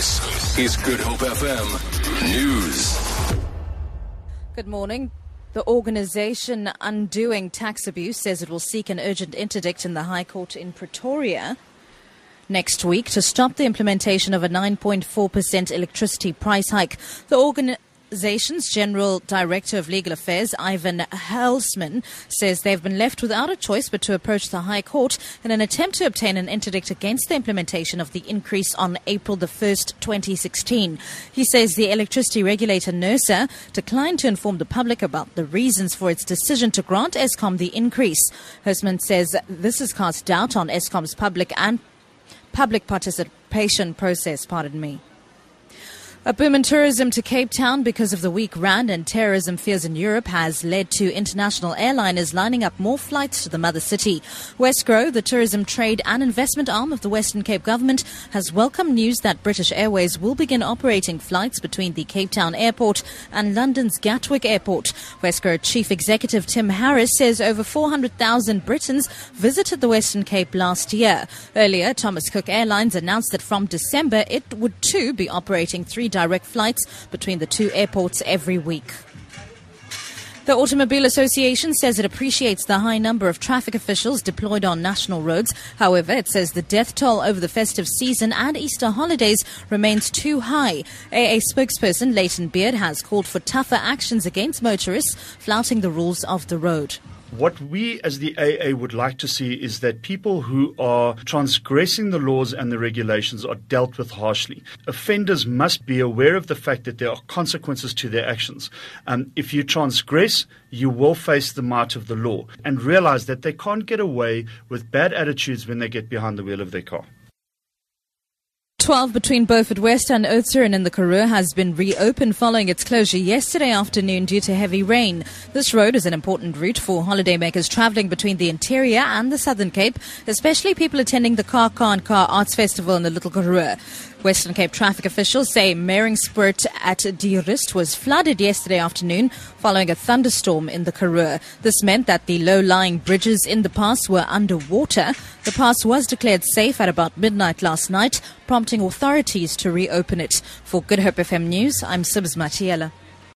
This is Good Hope FM News. Good morning. The organization Undoing Tax Abuse says it will seek an urgent interdict in the High Court in Pretoria next week to stop the implementation of a 9.4% electricity price hike. The organ- organization's General Director of Legal Affairs, Ivan Halsman, says they've been left without a choice but to approach the High Court in an attempt to obtain an interdict against the implementation of the increase on April the 1st, 2016. He says the electricity regulator, NERSA, declined to inform the public about the reasons for its decision to grant Eskom the increase. Halsman says this has cast doubt on Eskom's public and public participation process, pardon me. A boom in tourism to Cape Town because of the weak rand and terrorism fears in Europe has led to international airliners lining up more flights to the mother city. Wesgro, the tourism trade and investment arm of the Western Cape government, has welcomed news that British Airways will begin operating flights between the Cape Town airport and London's Gatwick airport. Wesgro chief executive Tim Harris says over 400,000 Britons visited the Western Cape last year. Earlier, Thomas Cook Airlines announced that from December it would too be operating three direct flights between the two airports every week. The Automobile Association says it appreciates the high number of traffic officials deployed on national roads. However, it says the death toll over the festive season and Easter holidays remains too high. AA spokesperson Layton Beard has called for tougher actions against motorists flouting the rules of the road. What we as the AA would like to see is that people who are transgressing the laws and the regulations are dealt with harshly. Offenders must be aware of the fact that there are consequences to their actions. Um, if you transgress, you will face the might of the law and realize that they can't get away with bad attitudes when they get behind the wheel of their car. 12 between Beaufort West and Oudtshoorn in the Karoo has been reopened following its closure yesterday afternoon due to heavy rain. This road is an important route for holidaymakers travelling between the interior and the Southern Cape, especially people attending the KKNK Arts Festival in the Little Karoo. Western Cape traffic officials say Meiringspoort at De Rust was flooded yesterday afternoon following a thunderstorm in the Karoo. This meant that the low-lying bridges in the pass were underwater. The pass was declared safe at about midnight last night, prompting authorities to reopen it. For Good Hope FM News, I'm Sibs Matiela.